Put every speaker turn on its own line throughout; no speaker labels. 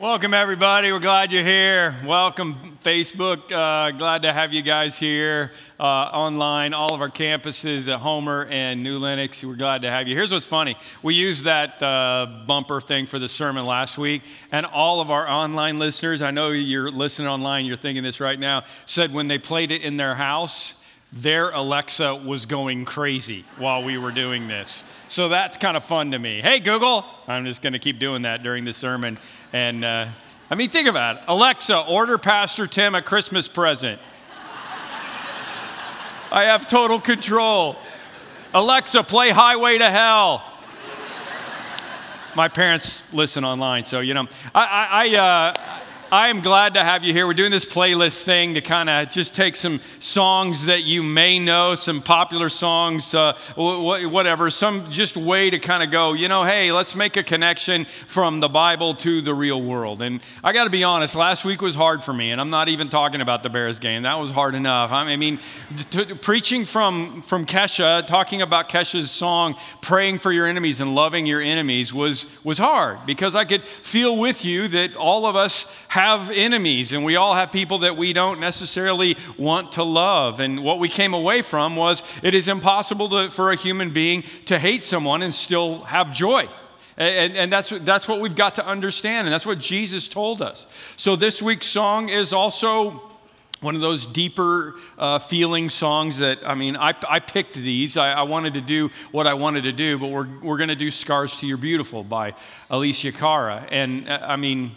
Welcome, everybody. We're glad you're here. Welcome, Facebook. Uh, glad to have you guys here uh, online. All of our campuses at Homer and New Lenox. We're glad to have you. Here's what's funny we used that uh, bumper thing for the sermon last week, and all of our online listeners, I know you're listening online, you're thinking this right now, said when they played it in their house, their Alexa was going crazy while we were doing this. So that's kind of fun to me. Hey, Google. I'm just going to keep doing that during the sermon. And uh, I mean, think about it Alexa, order Pastor Tim a Christmas present. I have total control. Alexa, play Highway to Hell. My parents listen online, so you know. I, I, I uh, I am glad to have you here. We're doing this playlist thing to kind of just take some songs that you may know, some popular songs, uh, whatever, some just way to kind of go, you know, hey, let's make a connection from the Bible to the real world. And I got to be honest, last week was hard for me, and I'm not even talking about the Bears game. That was hard enough. I mean, preaching from, from Kesha, talking about Kesha's song, praying for your enemies and loving your enemies, was, was hard because I could feel with you that all of us have have enemies and we all have people that we don't necessarily want to love. And what we came away from was it is impossible to, for a human being to hate someone and still have joy. And, and, that's, that's what we've got to understand, and that's what Jesus told us. So, this week's song is also one of those deeper uh, feeling songs that, I mean, I, I picked these. I, I, wanted to do what I wanted to do, but we're, we're going to do Scars to Your Beautiful by Alessia Cara. And, uh, I mean,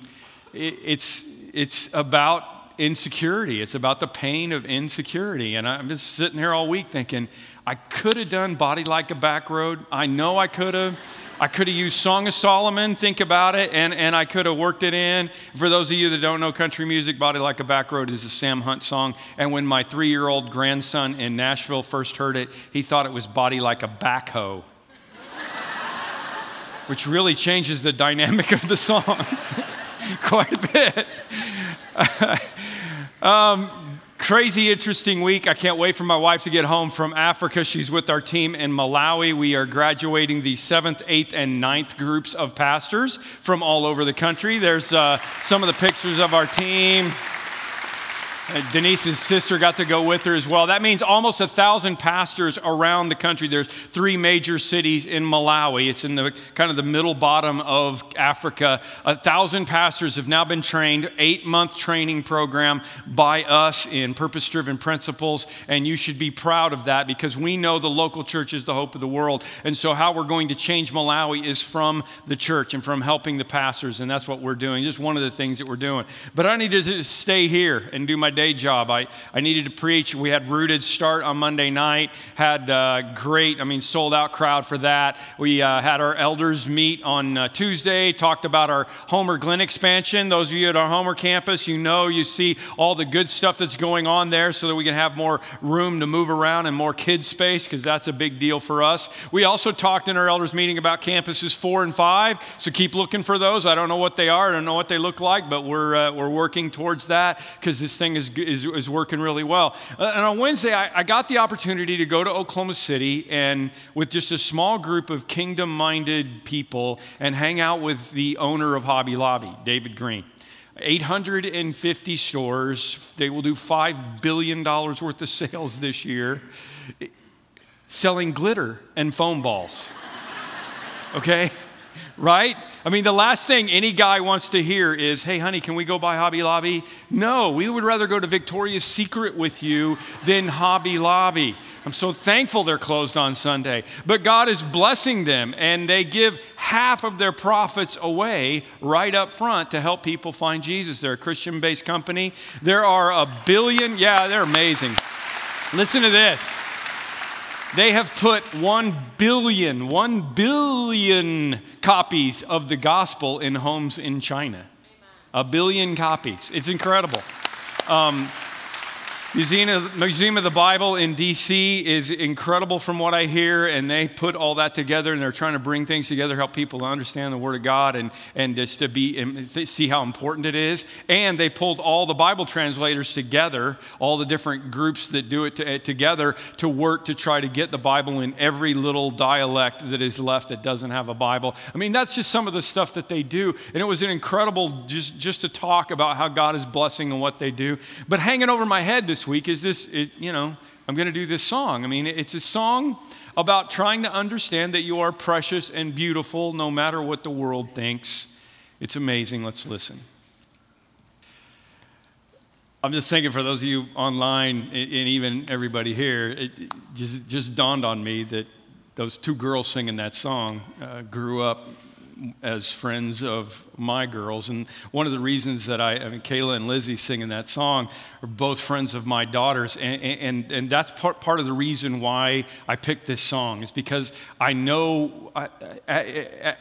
it's, it's about insecurity. It's about the pain of insecurity. And I'm just sitting here all week thinking, I could have done Body Like a Back Road. I know I could have. I could have used Song of Solomon, think about it, and, and I could have worked it in. For those of you that don't know country music, Body Like a Back Road is a Sam Hunt song. And when my three year old grandson in Nashville first heard it, he thought it was Body Like a Backhoe, which really changes the dynamic of the song. quite a bit. um, crazy, interesting week. I can't wait for my wife to get home from Africa. She's with our team in Malawi. We are graduating the seventh, eighth, and ninth groups of pastors from all over the country. There's uh, some of the pictures of our team. Uh, Denise's sister got to go with her as well. That means almost a thousand pastors around the country. There's three major cities in Malawi. It's in the kind of the middle bottom of Africa. A thousand pastors have now been trained, eight month training program by us in purpose driven principles. And you should be proud of that because we know the local church is the hope of the world. And so, how we're going to change Malawi is from the church and from helping the pastors. And that's what we're doing, just one of the things that we're doing. But I need to stay here and do my day job. I, I needed to preach. We had Rooted start on Monday night, had a uh, great, I mean, sold out crowd for that. We uh, had our elders meet on uh, Tuesday, talked about our Homer Glen expansion. Those of you at our Homer campus, you know, you see all the good stuff that's going on there so that we can have more room to move around and more kid space because that's a big deal for us. We also talked in our elders meeting about campuses four and five, so keep looking for those. I don't know what they are, I don't know what they look like, but we're, uh, we're working towards that because this thing is is, is, is working really well. Uh, and on Wednesday, I, I got the opportunity to go to Oklahoma City and with just a small group of kingdom minded people and hang out with the owner of Hobby Lobby, David Green. 850 stores. They will do $5 billion worth of sales this year selling glitter and foam balls. Okay? Right? I mean, the last thing any guy wants to hear is, hey, honey, can we go buy Hobby Lobby? No, we would rather go to Victoria's Secret with you than Hobby Lobby. I'm so thankful they're closed on Sunday. But God is blessing them, and they give half of their profits away right up front to help people find Jesus. They're a Christian based company. There are a billion, yeah, they're amazing. Listen to this. They have put 1 billion, 1 billion copies of the gospel in homes in China. A billion copies. It's incredible. Um, Museum of, Museum of the Bible in DC is incredible from what I hear, and they put all that together and they're trying to bring things together, help people to understand the Word of God and, and just to be, see how important it is. And they pulled all the Bible translators together, all the different groups that do it to, eh, together to work to try to get the Bible in every little dialect that is left that doesn't have a Bible. I mean, that's just some of the stuff that they do. And it was an incredible just, just to talk about how God is blessing and what they do. But hanging over my head this week is this, it, you know, I'm going to do this song. I mean, it's a song about trying to understand that you are precious and beautiful no matter what the world thinks. It's amazing. Let's listen. I'm just thinking for those of you online and even everybody here, it just, just dawned on me that those two girls singing that song uh, grew up as friends of my girls. And one of the reasons that I, I mean, Kayla and Lizzie singing that song are both friends of my daughters. And, and, and that's part, part of the reason why I picked this song, is because I know I,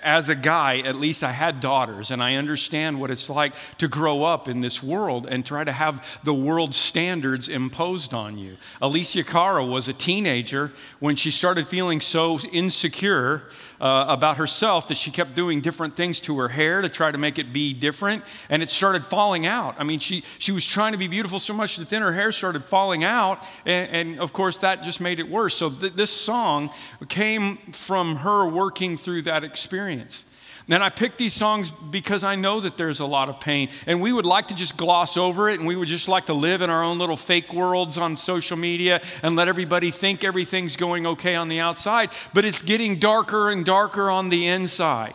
as a guy, at least I had daughters, and I understand what it's like to grow up in this world and try to have the world's standards imposed on you. Alessia Cara was a teenager when she started feeling so insecure uh, about herself that she kept doing different things to her hair to try to make it be different, and it started falling out. I mean, she, she was trying to be beautiful so much that then her hair started falling out, and, and of course, that just made it worse. So, th- this song came from her working through that experience. And I picked these songs because I know that there's a lot of pain. And we would like to just gloss over it and we would just like to live in our own little fake worlds on social media and let everybody think everything's going okay on the outside. But it's getting darker and darker on the inside.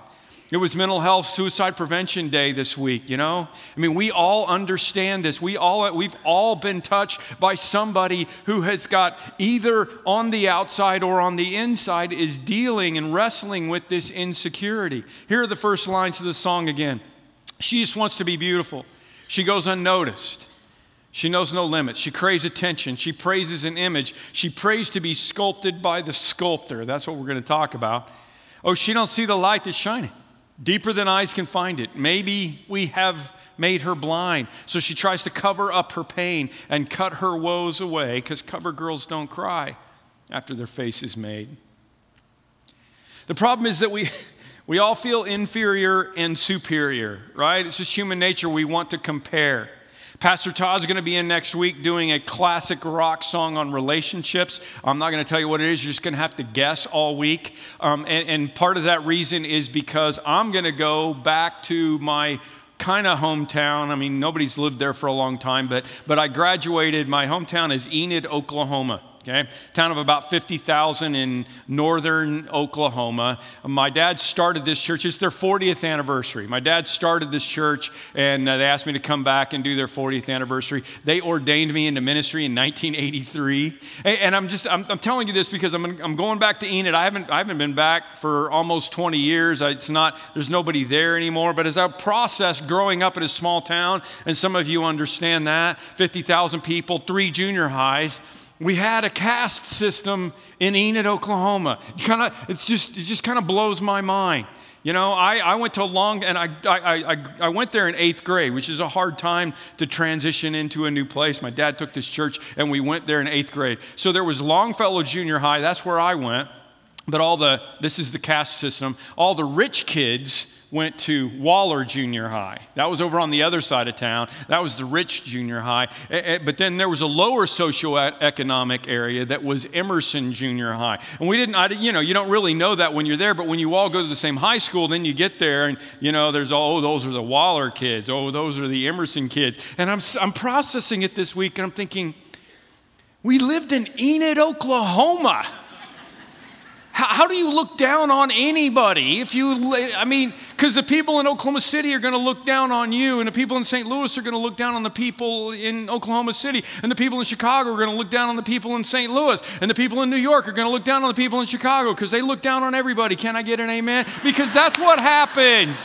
It was Mental Health Suicide Prevention Day this week, you know? I mean, we all understand this. We all, we've all been touched by somebody who has got either on the outside or on the inside is dealing and wrestling with this insecurity. Here are the first lines of the song again. She just wants to be beautiful. She goes unnoticed. She knows no limits. She craves attention. She praises an image. She prays to be sculpted by the sculptor. That's what we're going to talk about. Oh, she don't see the light that's shining deeper than eyes can find it. Maybe we have made her blind, so she tries to cover up her pain and cut her woes away because cover girls don't cry after their face is made. The problem is that we, we all feel inferior and superior, right? It's just human nature. We want to compare. Pastor Todd's going to be in next week doing a classic rock song on relationships. I'm not going to tell you what it is. You're just going to have to guess all week. Um, and, and part of that reason is because I'm going to go back to my kind of hometown. I mean, nobody's lived there for a long time, but, but I graduated. My hometown is Enid, Oklahoma okay? Town of about 50,000 in northern Oklahoma. My dad started this church. It's their 40th anniversary. My dad started this church, and uh, they asked me to come back and do their 40th anniversary. They ordained me into ministry in 1983. And I'm just, I'm, I'm telling you this because I'm, I'm going back to Enid. I haven't, I haven't been back for almost 20 years. It's not, there's nobody there anymore. But as I process growing up in a small town, and some of you understand that 50,000 people, three junior highs, we had a caste system in Enid, Oklahoma. Kind of, it's just, it just kind of blows my mind. You know, I, I went to long, and I, I, I, I went there in eighth grade, which is a hard time to transition into a new place. My dad took this church, and we went there in eighth grade. So there was Longfellow Junior High, that's where I went. But all the, this is the caste system, all the rich kids went to Waller Junior High. That was over on the other side of town. That was the rich junior high. But then there was a lower socioeconomic area that was Emerson Junior High. And we didn't, I, you know, you don't really know that when you're there, but when you all go to the same high school, then you get there and, you know, there's, oh, those are the Waller kids. Oh, those are the Emerson kids. And I'm, I'm processing it this week and I'm thinking, we lived in Enid, Oklahoma. How, how do you look down on anybody if you, I mean, because the people in Oklahoma City are going to look down on you, and the people in St. Louis are going to look down on the people in Oklahoma City, and the people in Chicago are going to look down on the people in St. Louis, and the people in New York are going to look down on the people in Chicago because they look down on everybody. Can I get an amen? Because that's what happens.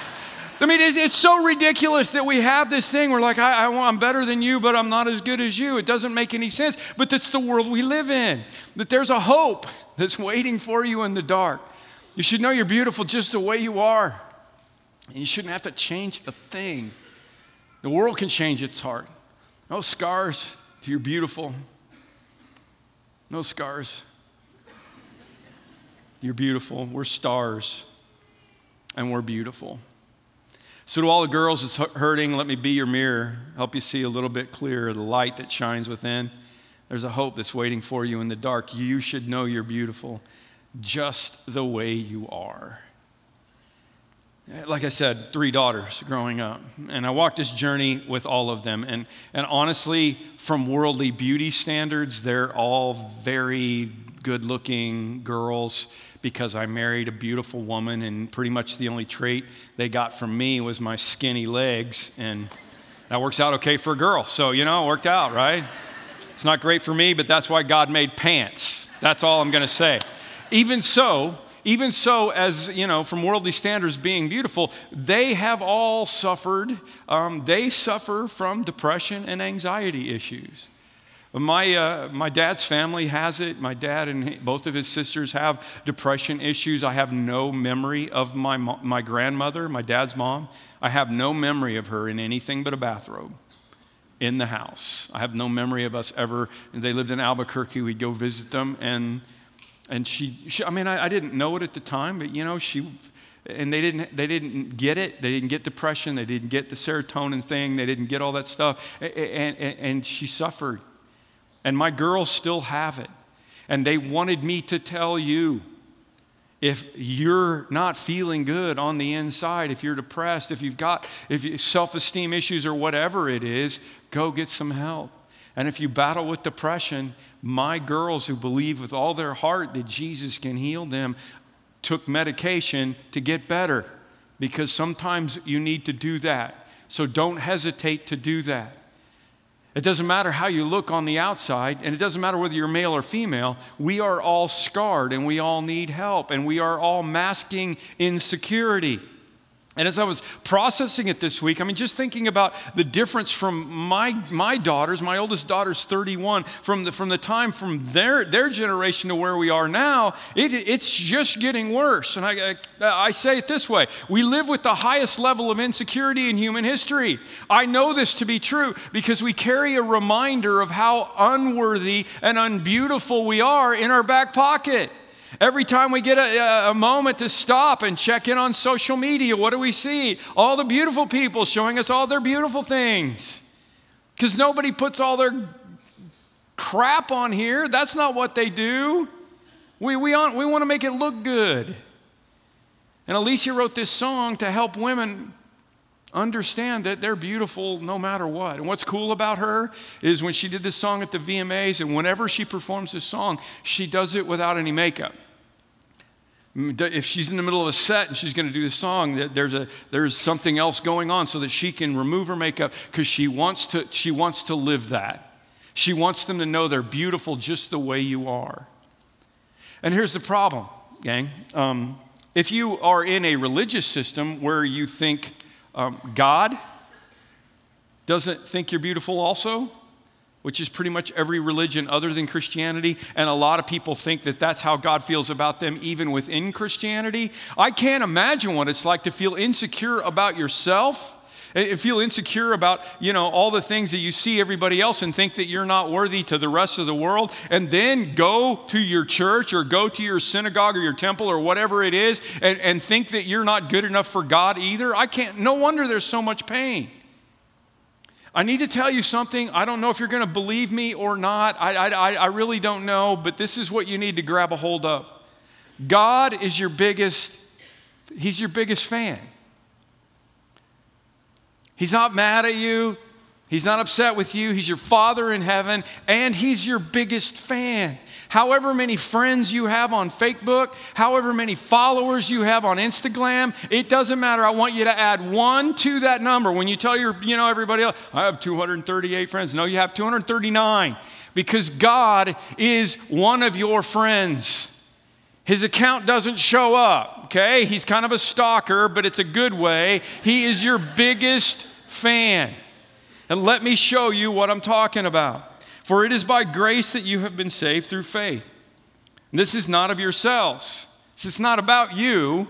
I mean, it's so ridiculous that we have this thing. We're like, I, I, am better than you, but I'm not as good as you. It doesn't make any sense. But that's the world we live in. That there's a hope that's waiting for you in the dark. You should know you're beautiful just the way you are. And you shouldn't have to change a thing. The world can change its heart. No scars if You're beautiful. No scars. You're beautiful. We're stars, and we're beautiful. So, to all the girls that's hurting, let me be your mirror, help you see a little bit clearer the light that shines within. There's a hope that's waiting for you in the dark. You should know you're beautiful just the way you are. Like I said, three daughters growing up. And I walked this journey with all of them. And, and honestly, from worldly beauty standards, they're all very good looking girls because I married a beautiful woman, and pretty much the only trait they got from me was my skinny legs. And that works out okay for a girl. So, you know, it worked out, right? It's not great for me, but that's why God made pants. That's all I'm going to say. Even so, even so, as you know, from worldly standards being beautiful, they have all suffered. Um, they suffer from depression and anxiety issues. My, uh, my dad's family has it. My dad and both of his sisters have depression issues. I have no memory of my, my grandmother, my dad's mom. I have no memory of her in anything but a bathrobe in the house. I have no memory of us ever. They lived in Albuquerque. We'd go visit them, and, and she, she I mean, I, I didn't know it at the time, but you know, she, and they didn't they didn't get it they didn't get depression they didn't get the serotonin thing they didn't get all that stuff and, and, and she suffered and my girls still have it. And they wanted me to tell you if you're not feeling good on the inside, if you're depressed, if you've got if you, self-esteem issues or whatever it is, go get some help. And if you battle with depression, my girls who believe with all their heart that Jesus can heal them took medication to get better because sometimes you need to do that. So don't hesitate to do that. It doesn't matter how you look on the outside, and it doesn't matter whether you're male or female. We are all scarred and we all need help, and we are all masking insecurity. And as I was processing it this week, I mean, just thinking about the difference from my, my daughters, my oldest daughter's 31, from the, from the time from their, their generation to where we are now, it, it's just getting worse. And I, I, I say it this way we live with the highest level of insecurity in human history. I know this to be true because we carry a reminder of how unworthy and unbeautiful we are in our back pocket. Every time we get a, a, moment to stop and check in on social media, what do we see? All the beautiful people showing us all their beautiful things. Because nobody puts all their crap on here. That's not what they do. We, we, we want to make it look good. And Alessia wrote this song to help women understand that they're beautiful no matter what. And what's cool about her is when she did this song at the VMAs, and whenever she performs this song, she does it without any makeup. If she's in the middle of a set and she's going to do the song, there's, a, there's something else going on so that she can remove her makeup because she, wants to, she wants to live that. She wants them to know they're beautiful just the way you are. And here's the problem, gang. Um, if you are in a religious system where you think um, God doesn't think you're beautiful, also, which is pretty much every religion other than Christianity. And a lot of people think that that's how God feels about them, even within Christianity. I can't imagine what it's like to feel insecure about yourself and feel insecure about you know all the things that you see everybody else and think that you're not worthy to the rest of the world and then go to your church or go to your synagogue or your temple or whatever it is and, and think that you're not good enough for god either i can't no wonder there's so much pain I need to tell you something. I don't know if you're going to believe me or not. I, I, I really don't know, but this is what you need to grab a hold of. God is your biggest, He's your biggest fan. He's not mad at you. He's not upset with you. He's your Father in heaven, and He's your biggest fan. However many friends you have on Facebook, however many followers you have on Instagram, it doesn't matter. I want you to add one to that number. When you tell your, you know, everybody else, I have 238 friends. No, you have 239 because God is one of your friends. His account doesn't show up, okay? He's kind of a stalker, but it's a good way. He is your biggest fan. And let me show you what I'm talking about. For it is by grace that you have been saved through faith. This is not of yourselves. This is not about you.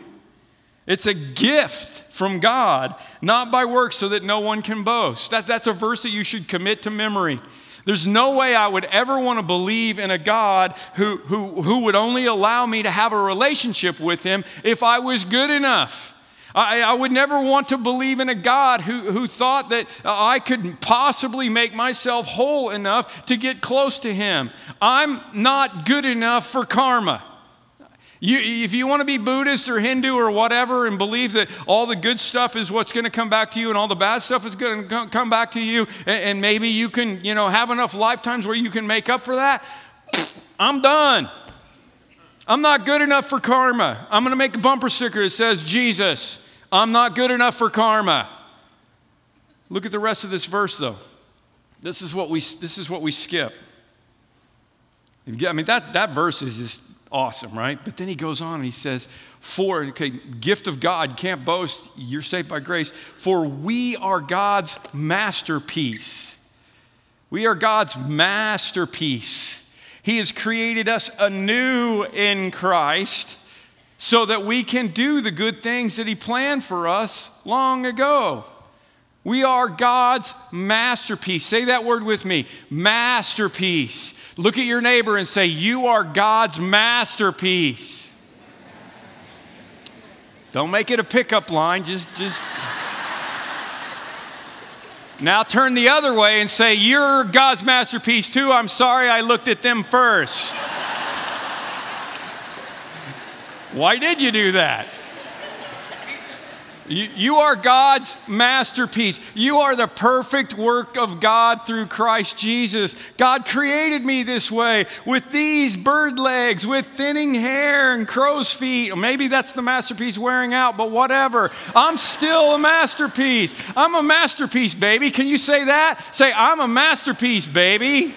It's a gift from God, not by works so that no one can boast. That, that's a verse that you should commit to memory. There's no way I would ever want to believe in a God who, who, who would only allow me to have a relationship with Him if I was good enough. I, I, would never want to believe in a God who, who thought that uh, I could possibly make myself whole enough to get close to Him. I'm not good enough for karma. You, if you want to be Buddhist or Hindu or whatever and believe that all the good stuff is what's going to come back to you and all the bad stuff is going to come back to you, and, and maybe you can, you know, have enough lifetimes where you can make up for that, I'm done. I'm not good enough for karma. I'm going to make a bumper sticker that says, Jesus, I'm not good enough for karma. Look at the rest of this verse, though. This is what we, this is what we skip. I mean, that, that verse is just awesome, right? But then he goes on and he says, For, okay, gift of God, can't boast, you're saved by grace, for we are God's masterpiece. We are God's masterpiece. He has created us anew in Christ so that we can do the good things that He planned for us long ago. We are God's masterpiece. Say that word with me masterpiece. Look at your neighbor and say, You are God's masterpiece. Don't make it a pickup line, just, just. Now turn the other way and say, You're God's masterpiece too. I'm sorry I looked at them first. Why did you do that? You, you, are God's masterpiece. You are the perfect work of God through Christ Jesus. God created me this way with these bird legs, with thinning hair and crow's feet. Maybe that's the masterpiece wearing out, but whatever. I'm still a masterpiece. I'm a masterpiece, baby. Can you say that? Say, I'm a masterpiece, baby.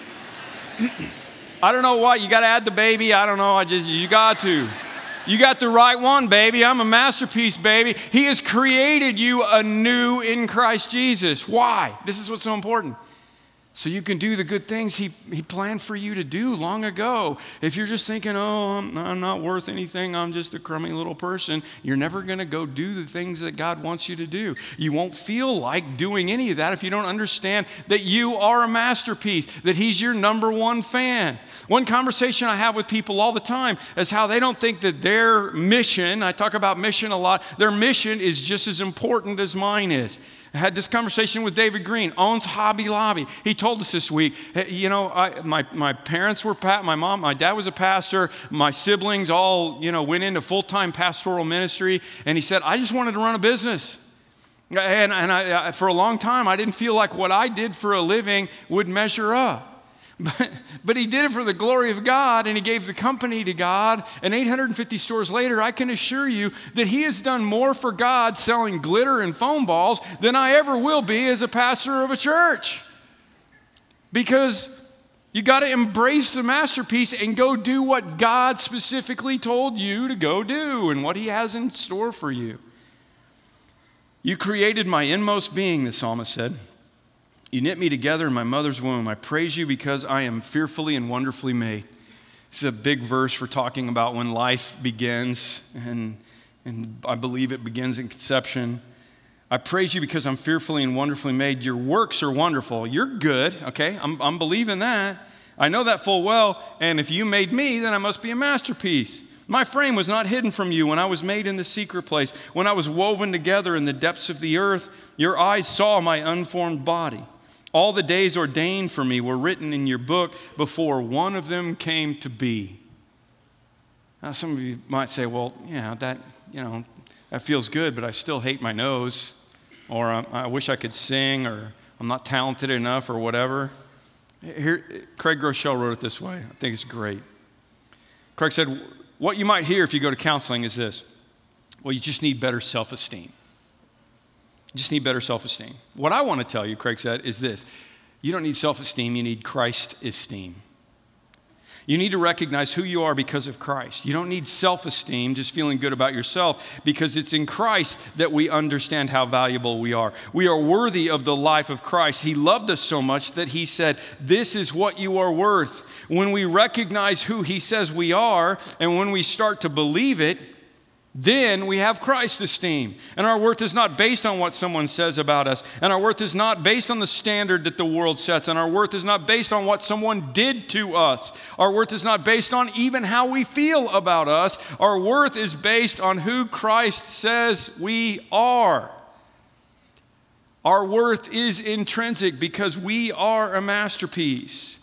I don't know why. You got to add the baby. I don't know. I just, you got to. You got the right one, baby. I'm a masterpiece, baby. He has created you anew in Christ Jesus. Why? This is what's so important so you can do the good things he, he planned for you to do long ago. If you're just thinking, oh, I'm, I'm not worth anything, I'm just a crummy little person, you're never going to go do the things that God wants you to do. You won't feel like doing any of that if you don't understand that you are a masterpiece, that He's your number one fan. One conversation I have with people all the time is how they don't think that their mission, I talk about mission a lot, their mission is just as important as mine is. I had this conversation with David Green, owns Hobby Lobby. He told us this week, you know, I, my, my parents were, my mom, my dad was a pastor, my siblings all, you know, went into full time pastoral ministry. And he said, I just wanted to run a business. And, and I, for a long time, I didn't feel like what I did for a living would measure up. But, but he did it for the glory of God and he gave the company to God. And 850 stores later, I can assure you that he has done more for God selling glitter and foam balls than I ever will be as a pastor of a church. Because you got to embrace the masterpiece and go do what God specifically told you to go do and what he has in store for you. You created my inmost being, the psalmist said. You knit me together in my mother's womb. I praise you because I am fearfully and wonderfully made. This is a big verse for talking about when life begins, and, and I believe it begins in conception. I praise you because I'm fearfully and wonderfully made. Your works are wonderful. You're good, okay? I'm, I'm believing that. I know that full well. And if you made me, then I must be a masterpiece. My frame was not hidden from you when I was made in the secret place, when I was woven together in the depths of the earth. Your eyes saw my unformed body. All the days ordained for me were written in your book before one of them came to be. Now, some of you might say, well, yeah, that, you know, that feels good, but I still hate my nose, or I, I wish I could sing, or I'm not talented enough, or whatever. Here, Craig Groeschel wrote it this way. I think it's great. Craig said, What you might hear if you go to counseling is this well, you just need better self esteem just need better self esteem. What I want to tell you, Craig said, is this you don't need self esteem, you need Christ esteem. You need to recognize who you are because of Christ. You don't need self esteem, just feeling good about yourself, because it's in Christ that we understand how valuable we are. We are worthy of the life of Christ. He loved us so much that He said, This is what you are worth. When we recognize who He says we are, and when we start to believe it, then we have Christ esteem. And our worth is not based on what someone says about us. And our worth is not based on the standard that the world sets. And our worth is not based on what someone did to us. Our worth is not based on even how we feel about us. Our worth is based on who Christ says we are. Our worth is intrinsic because we are a masterpiece.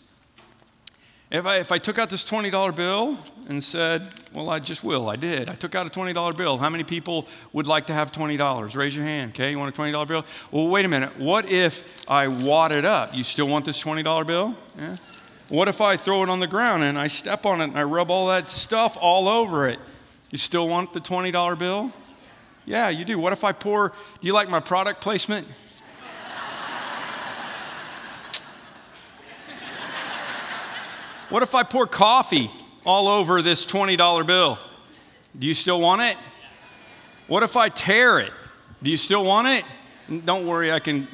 If I, if I took out this $20 bill and said, Well, I just will, I did. I took out a $20 bill. How many people would like to have $20? Raise your hand, okay? You want a $20 bill? Well, wait a minute. What if I wad it up? You still want this $20 bill? Yeah? What if I throw it on the ground and I step on it and I rub all that stuff all over it? You still want the $20 bill? Yeah, you do. What if I pour, do you like my product placement? What if I pour coffee all over this $20 bill? Do you still want it? What if I tear it? Do you still want it? Don't worry, I can,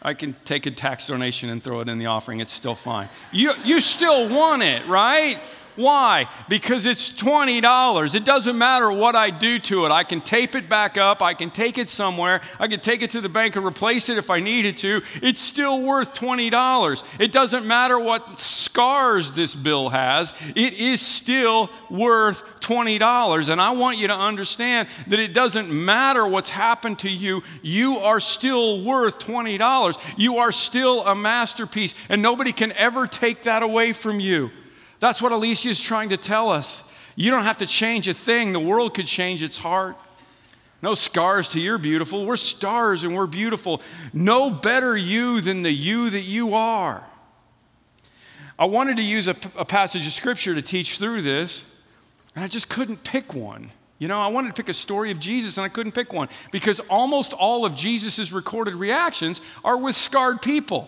I can take a tax donation and throw it in the offering. It's still fine. You, you still want it, right? Why? Because it's $20. It doesn't matter what I do to it. I can tape it back up. I can take it somewhere. I can take it to the bank and replace it if I needed to. It's still worth $20. It doesn't matter what scars this bill has. It is still worth $20. And I want you to understand that it doesn't matter what's happened to you. You are still worth $20. You are still a masterpiece. And nobody can ever take that away from you. That's what Alessia is trying to tell us. You don't have to change a thing, the world could change its heart. No scars to you're beautiful. We're stars and we're beautiful. No better you than the you that you are. I wanted to use a, a passage of scripture to teach through this, and I just couldn't pick one. You know, I wanted to pick a story of Jesus and I couldn't pick one because almost all of Jesus' recorded reactions are with scarred people.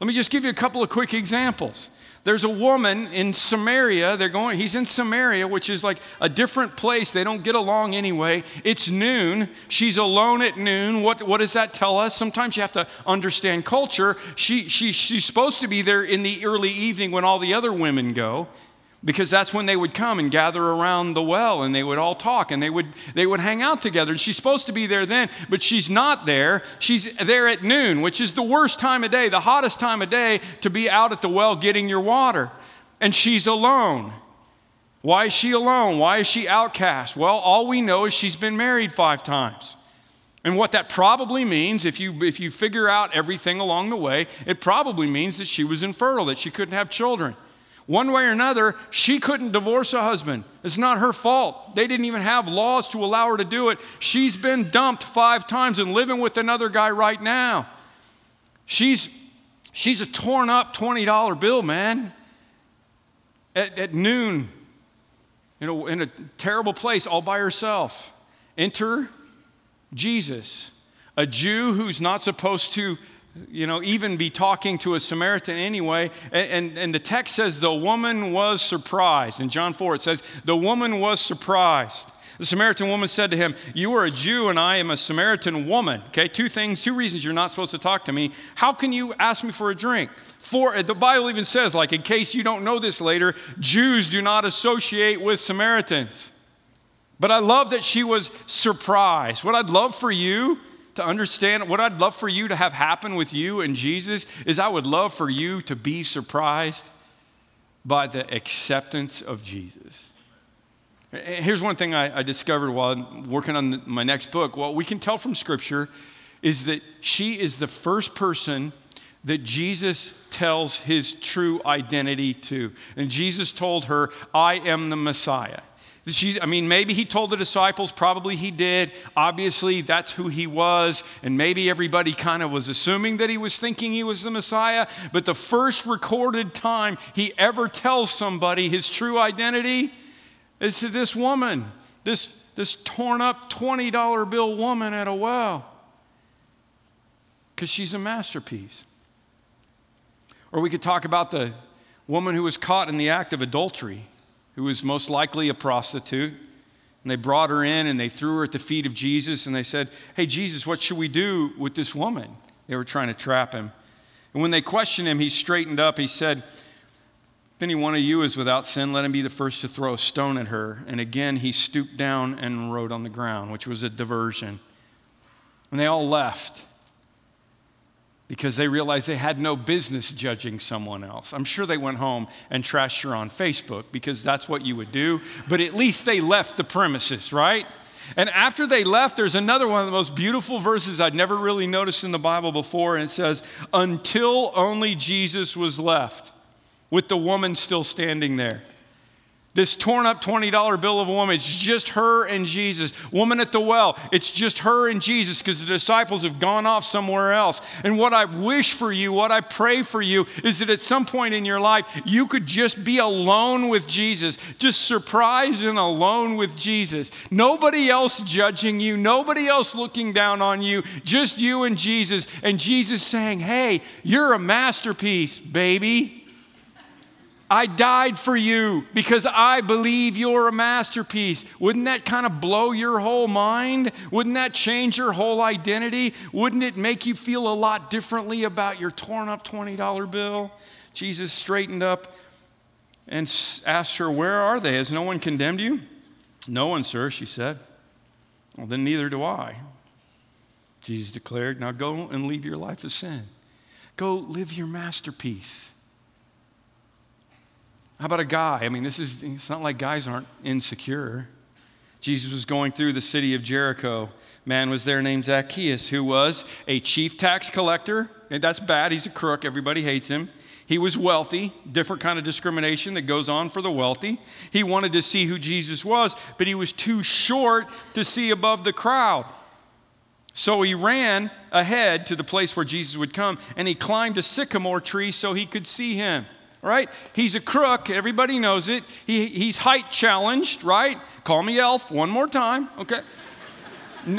Let me just give you a couple of quick examples. There's a woman in Samaria. They're going, he's in Samaria, which is like a different place. They don't get along anyway. It's noon. She's alone at noon. What, what does that tell us? Sometimes you have to understand culture. She, she, she's supposed to be there in the early evening when all the other women go because that's when they would come and gather around the well and they would all talk and they would they would hang out together. And she's supposed to be there then but she's not there. She's there at noon which is the worst time of day the hottest time of day to be out at the well getting your water. And she's alone. Why is she alone? Why is she outcast? Well all we know is she's been married five times. And what that probably means, if you, if you figure out everything along the way, it probably means that she was infertile, that she couldn't have children. One way or another, she couldn't divorce a husband. It's not her fault. They didn't even have laws to allow her to do it. She's been dumped five times and living with another guy right now. She's, she's a torn up $20 bill, man. At, at noon, you know, in a terrible place all by herself. Enter Jesus, a Jew who's not supposed to you know, even be talking to a Samaritan anyway. And, and, and, the text says the woman was surprised. In John 4, it says, the woman was surprised. The Samaritan woman said to him, You are a Jew and I am a Samaritan woman. Okay, two things, two reasons you're not supposed to talk to me. How can you ask me for a drink? For the Bible even says, like, in case you don't know this later, Jews do not associate with Samaritans. But I love that she was surprised. What I'd love for you to understand what I'd love for you to have happen with you and Jesus is I would love for you to be surprised by the acceptance of Jesus. Here's one thing I, I discovered while working on the, my next book. What we can tell from Scripture is that she is the first person that Jesus tells his true identity to. And Jesus told her, I am the Messiah. She's, I mean, maybe he told the disciples, probably he did. Obviously, that's who he was. And maybe everybody kind of was assuming that he was thinking he was the Messiah. But the first recorded time he ever tells somebody his true identity is to this woman, this, this torn up $20 bill woman at a well, because she's a masterpiece. Or we could talk about the woman who was caught in the act of adultery who was most likely a prostitute. And they brought her in and they threw her at the feet of Jesus and they said, Hey, Jesus, what should we do with this woman? They were trying to trap him. And when they questioned him, he straightened up. He said, If any one of you is without sin, let him be the first to throw a stone at her. And again he stooped down and wrote on the ground, which was a diversion. And they all left because they realized they had no business judging someone else. I'm sure they went home and trashed her on Facebook because that's what you would do, but at least they left the premises, right? And after they left, there's another one of the most beautiful verses I'd never really noticed in the Bible before, and it says, Until only Jesus was left with the woman still standing there. This torn up $20 bill of a woman, it's just her and Jesus. Woman at the well, it's just her and Jesus because the disciples have gone off somewhere else. And what I wish for you, what I pray for you, is that at some point in your life, you could just be alone with Jesus, just surprised and alone with Jesus. Nobody else judging you, nobody else looking down on you, just you and Jesus. And Jesus saying, Hey, you're a masterpiece, baby. I died for you because I believe you're a masterpiece. Wouldn't that kind of blow your whole mind? Wouldn't that change your whole identity? Wouldn't it make you feel a lot differently about your torn up $20 bill? Jesus straightened up and asked her, Where are they? Has no one condemned you? No one, sir, she said. Well, then neither do I. Jesus declared, Now go and leave your life of sin. Go live your masterpiece. How about a guy? I mean, this is, it's not like guys aren't insecure. Jesus was going through the city of Jericho. Man was there named Zacchaeus, who was a chief tax collector. And that's bad. He's a crook. Everybody hates him. He was wealthy, different kind of discrimination that goes on for the wealthy. He wanted to see who Jesus was, but he was too short to see above the crowd. So he ran ahead to the place where Jesus would come, and he climbed a sycamore tree so he could see him right? He's a crook. Everybody knows it. He, he's height challenged, right? Call me elf one more time, okay?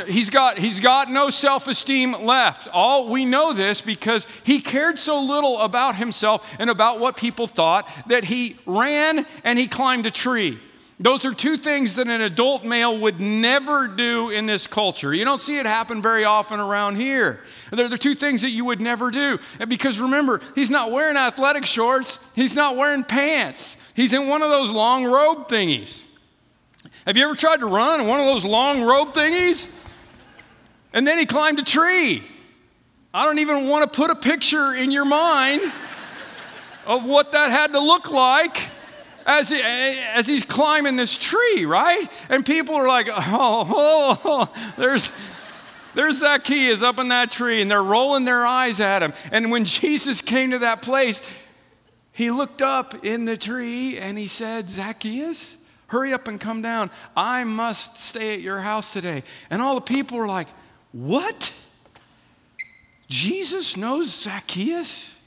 he's got, he's got no self esteem left. All we know this because he cared so little about himself and about what people thought that he ran and he climbed a tree. Those are two things that an adult male would never do in this culture. You don't see it happen very often around here. They're the two things that you would never do. Because remember, he's not wearing athletic shorts, he's not wearing pants. He's in one of those long robe thingies. Have you ever tried to run in one of those long robe thingies? And then he climbed a tree. I don't even want to put a picture in your mind of what that had to look like as, he, as he's climbing this tree, right? And people are like, oh, oh, oh, there's, there's Zacchaeus up in that tree, and they're rolling their eyes at him. And when Jesus came to that place, he looked up in the tree and he said, Zacchaeus, hurry up and come down. I must stay at your house today. And all the people were like, What? Jesus knows Zacchaeus?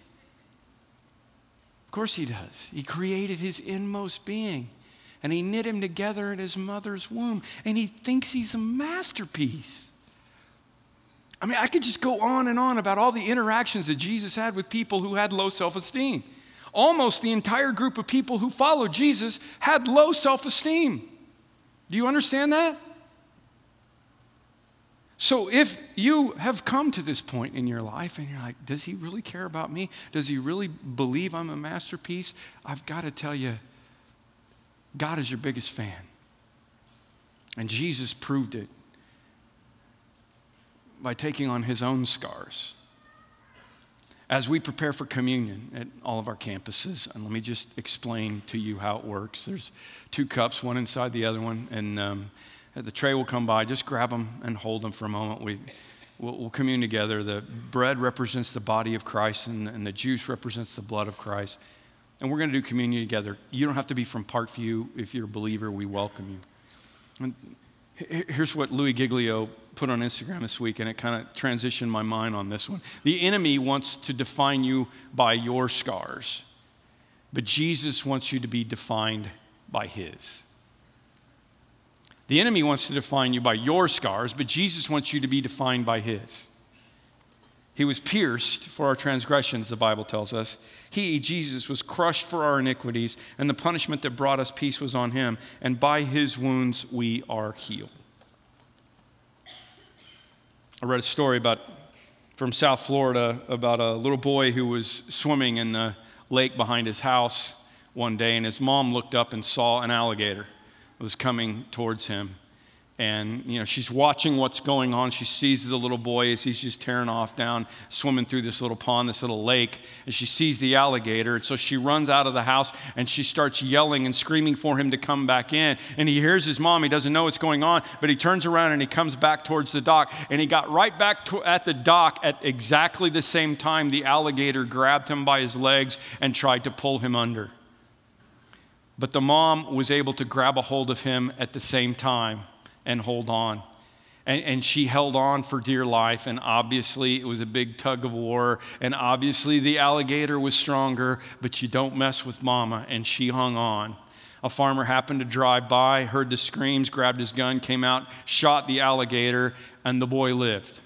Course he does. He created his inmost being and he knit him together in his mother's womb and he thinks he's a masterpiece. I mean, I could just go on and on about all the interactions that Jesus had with people who had low self esteem. Almost the entire group of people who followed Jesus had low self esteem. Do you understand that? So, if you have come to this point in your life and you're like, does he really care about me? Does he really believe I'm a masterpiece? I've got to tell you, God is your biggest fan. And Jesus proved it by taking on his own scars. As we prepare for communion at all of our campuses, and let me just explain to you how it works. There's two cups, one inside the other one, and um, the tray will come by. Just grab them and hold them for a moment. We, we'll, we'll commune together. The bread represents the body of Christ, and, and the juice represents the blood of Christ. And we're going to do communion together. You don't have to be from Parkview. If you're a believer, we welcome you. And here's what Louis Giglio put on Instagram this week, and it kind of transitioned my mind on this one. The enemy wants to define you by your scars, but Jesus wants you to be defined by his. The enemy wants to define you by your scars, but Jesus wants you to be defined by his. He was pierced for our transgressions, the Bible tells us. He, Jesus, was crushed for our iniquities, and the punishment that brought us peace was on him, and by his wounds we are healed. I read a story about from South Florida about a little boy who was swimming in the lake behind his house one day, and his mom looked up and saw an alligator was coming towards him. And you know she's watching what's going on. She sees the little boy as he's just tearing off down swimming through this little pond this little lake and she sees the alligator. And so she runs out of the house and she starts yelling and screaming for him to come back in. And he hears his mom. He doesn't know what's going on but he turns around and he comes back towards the dock. And he got right back to, at the dock at exactly the same time the alligator grabbed him by his legs and tried to pull him under but the mom was able to grab a hold of him at the same time and hold on. And, and, she held on for dear life. And obviously, it was a big tug of war. And obviously, the alligator was stronger, but you don't mess with mama. And she hung on. A farmer happened to drive by, heard the screams, grabbed his gun, came out, shot the alligator, and the boy lived.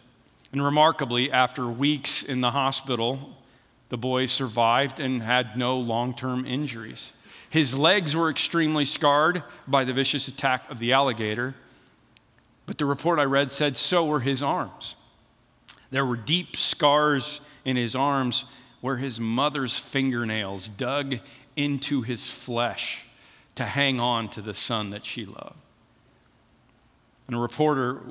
And remarkably, after weeks in the hospital, the boy survived and had no long term injuries. His legs were extremely scarred by the vicious attack of the alligator but the report I read said so were his arms. There were deep scars in his arms where his mother's fingernails dug into his flesh to hang on to the son that she loved. And a reporter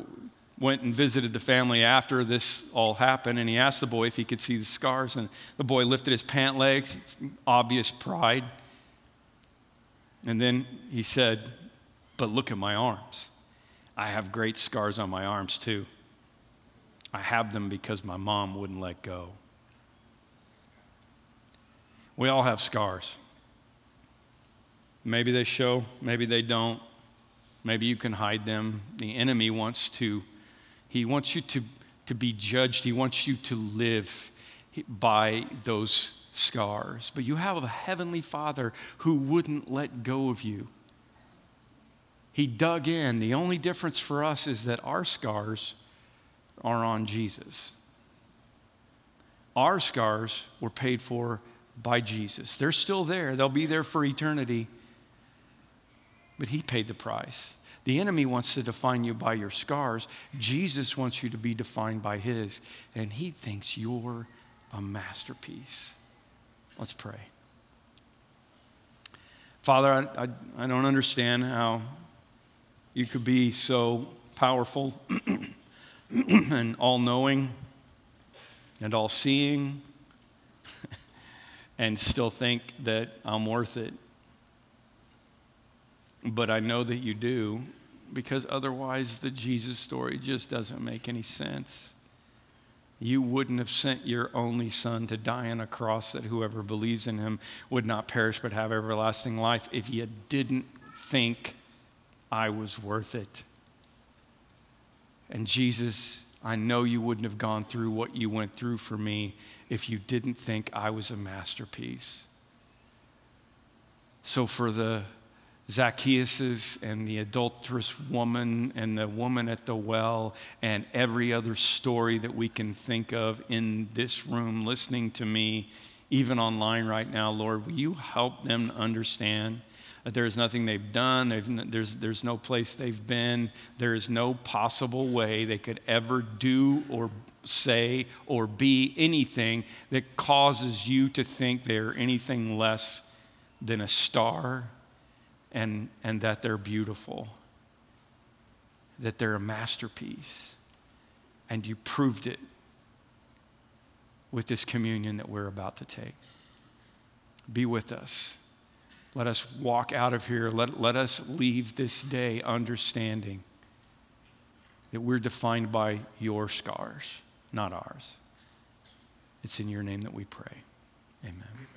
went and visited the family after this all happened, and he asked the boy if he could see the scars. And the boy lifted his pant legs, obvious pride. And then he said, But look at my arms. I have great scars on my arms too. I have them because my mom wouldn't let go. We all have scars. Maybe they show, maybe they don't. Maybe you can hide them. The enemy wants to, he wants you to, to be judged. He wants you to live by those scars. But you have a heavenly Father who wouldn't let go of you. He dug in. The only difference for us is that our scars are on Jesus. Our scars were paid for by Jesus. They're still there, they'll be there for eternity. But He paid the price. The enemy wants to define you by your scars. Jesus wants you to be defined by His, and He thinks you're a masterpiece. Let's pray. Father, I, I, I don't understand how you could be so powerful and all knowing and all seeing and still think that I'm worth it. But I know that you do because otherwise the Jesus story just doesn't make any sense. You wouldn't have sent your only son to die on a cross that whoever believes in him would not perish but have everlasting life if you didn't think I was worth it. And Jesus, I know you wouldn't have gone through what you went through for me if you didn't think I was a masterpiece. So, for the Zacchaeuses and the adulterous woman and the woman at the well and every other story that we can think of in this room listening to me, even online right now, Lord, will you help them understand that there is nothing they've done, they've, there's, there's no place they've been, there is no possible way they could ever do or say or be anything that causes you to think they're anything less than a star and, and that they're beautiful, that they're a masterpiece. And you proved it with this communion that we're about to take. Be with us. Let us walk out of here. Let, let us leave this day understanding that we're defined by your scars, not ours. It's in your name that we pray. Amen.